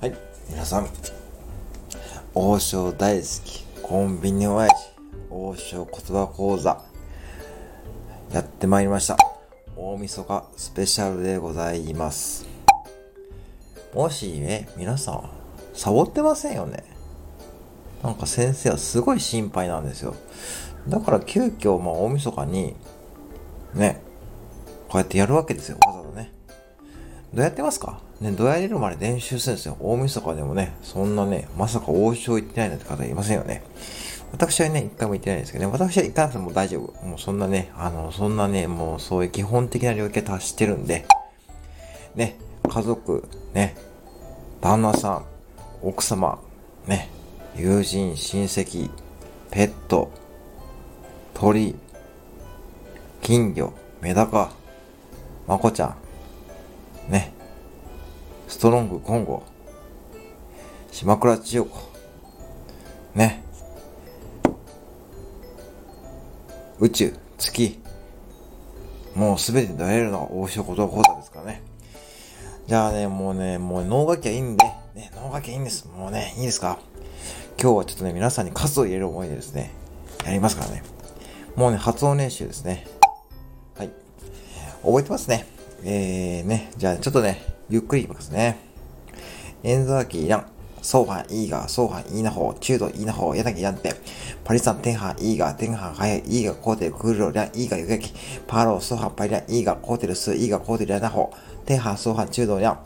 はい、皆さん、王将大好き、コンビニ親父、王将言葉講座、やってまいりました。大晦日スペシャルでございます。もしね、皆さん、サボってませんよね。なんか先生はすごい心配なんですよ。だから急遽、まあ大晦日に、ね、こうやってやるわけですよ、わざわざね。どうやってますか？ね、どうやれるまで練習するんですよ。大晦日でもね、そんなね、まさか王将行ってないなんて方いませんよね。私はね、一回も行ってないんですけどね、私は行かなくても大丈夫。もうそんなね、あの、そんなね、もうそういう基本的な領域は達してるんで、ね、家族、ね、旦那さん、奥様、ね、友人、親戚、ペット、鳥、金魚、メダカ、まこちゃん、ね、ストロング、コンゴ、島倉千代子、ね、宇宙、月、もうすべて出れるのが大塩こと講座ですからね。じゃあね、もうね、もう脳楽器はいいんで、ね、脳楽器はいいんです。もうね、いいですか今日はちょっとね、皆さんに数を入れる思いでですね、やりますからね。もうね、発音練習ですね。はい。覚えてますね。えーね、じゃあちょっとね、ゆっくりいきますね。エンザーキーラン、ソーハン、イーガー、ソーハン、イーナホー、中度、イーナホー、ヤナギヤンテ、パリサン、テンハン、イーガー、テンハン、ハヤ、イーガー、コーテル、クールロ、リャン、イーガー、ユゲキ、パーロー、ソーハン、パイリャン、イーガー、コーテル、ス、イーガー、コーテル、リャナホー、テンハン、ソーハン、中度、リャン、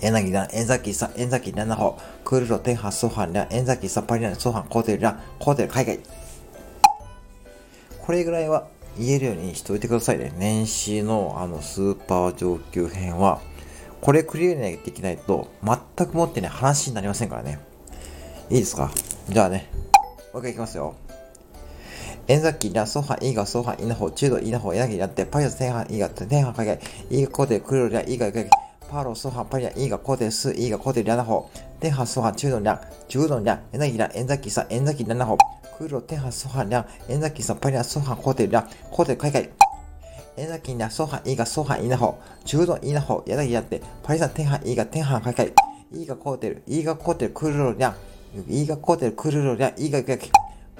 ヤナギラン、エンザキーサ、エンザキー、リャナホー、クールロ、テンハン、ソーハン、リャン、エンザキーサ、パリリャン、ソーハン、コーテル、リャン、コーテル、海外。これぐらいは言えるようにしといてくださいね。年始のあのスーパー上級編は、これクリアにできないと、全くもってね、話になりませんからね。いいですか？じゃあね、もう一回いきますよ。エンザッキー、ラ、ソファ、イーガ、ソファ、イナホ、中度、イナホ、ヤギ、ラって、パイア、テンハ、イーガ、テンハン、海外、イーガ、コーテ、クルリャ、イーガ、イガ、パロ、ソファ、パイア、イーガ、コーテ、ス、イーガ、コーテ、リャナホ、テンハン、ソファ、中度、リャ、中度、リャ、エナギ、ラ、エンザキ、サ、エンザキー、ラナホ、クロ、テンハ、ソハ、リャン、エンザキ、サパリア、ソハ、コテ、リャン、コテル、海外。エンザキ、リャン、ソハ、イーガ、ソハ、イナホ、中度、イナホ、ヤダギやって、パリサ、テンハ、イーガ、テンハ、海外。イーガ、コテル、イーガ、コテル、クルロ、リャン、イーガ、コテル、クルロ、リャン、イーガ、ガキ。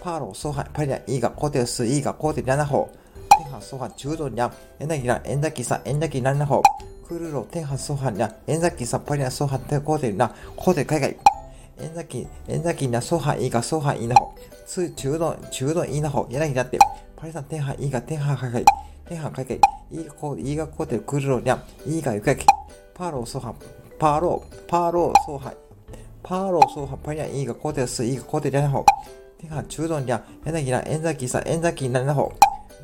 パーロ、ソハ、パリア、イーガ、コテル、ス、イーガ、コテル、リャナホ、テンハ、ソハ、中度、リャン、エンザキ、リャン、エンザキ、サ、エンザキ、ランナホ、クルロ、テンハ、ソハ、リャン、エンザキ、サ、パリア、ソハ、テコテル、リャン、コテル、海外。エンザキ、エンザキなソハイガソハイナホ。ツ中度、中度イナホ。柳だって。パリさん、テンハイガ、テンハ海外。テンハ海外。イーガコー、イーガコーテル、クルロリャン。イーガユカキ。パーローソハ、パーロー、パーローソハイ。パーローソハ、ン、イーガコーテルス、イーガコーテル、リャナホ。テンハ中度リャン。柳ラ、エンザキさ、エンザキナナホ。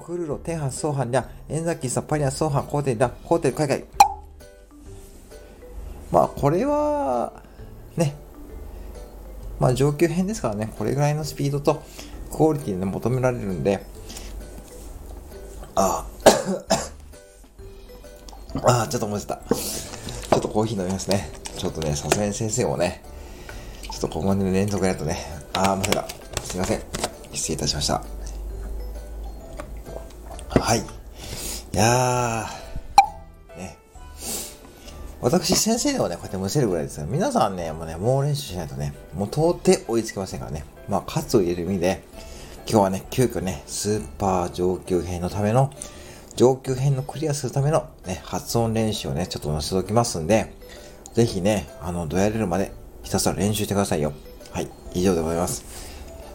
クルロ、テンハソハリャン。エンザキさ、パリアン、ソ、ーテル、リャン。コーテル、海外。まあ、これは、ね、まあ上級編ですからね、これぐらいのスピードとクオリティで求められるんで、ああ、ああ、ちょっと思ってた。ちょっとコーヒー飲みますね。ちょっとね、さすがに先生もね、ちょっとここまで連続やるとね、ああ、まさか。すいません。失礼いたしました。はい。いやー、私、先生でもね、こうやってむせるぐらいですよ。皆さんね、もうね、猛練習しないとね、もう到底追いつけませんからね。まあ、数を入れる意味で、今日はね、急遽ね、スーパー上級編のための、上級編のクリアするためのね、発音練習をね、ちょっと載せておきますんで、ぜひね、あの、どやれるまでひたすら練習してくださいよ。はい、以上でございます。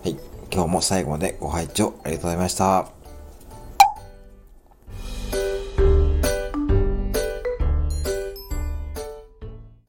はい、今日も最後までご拝聴ありがとうございました。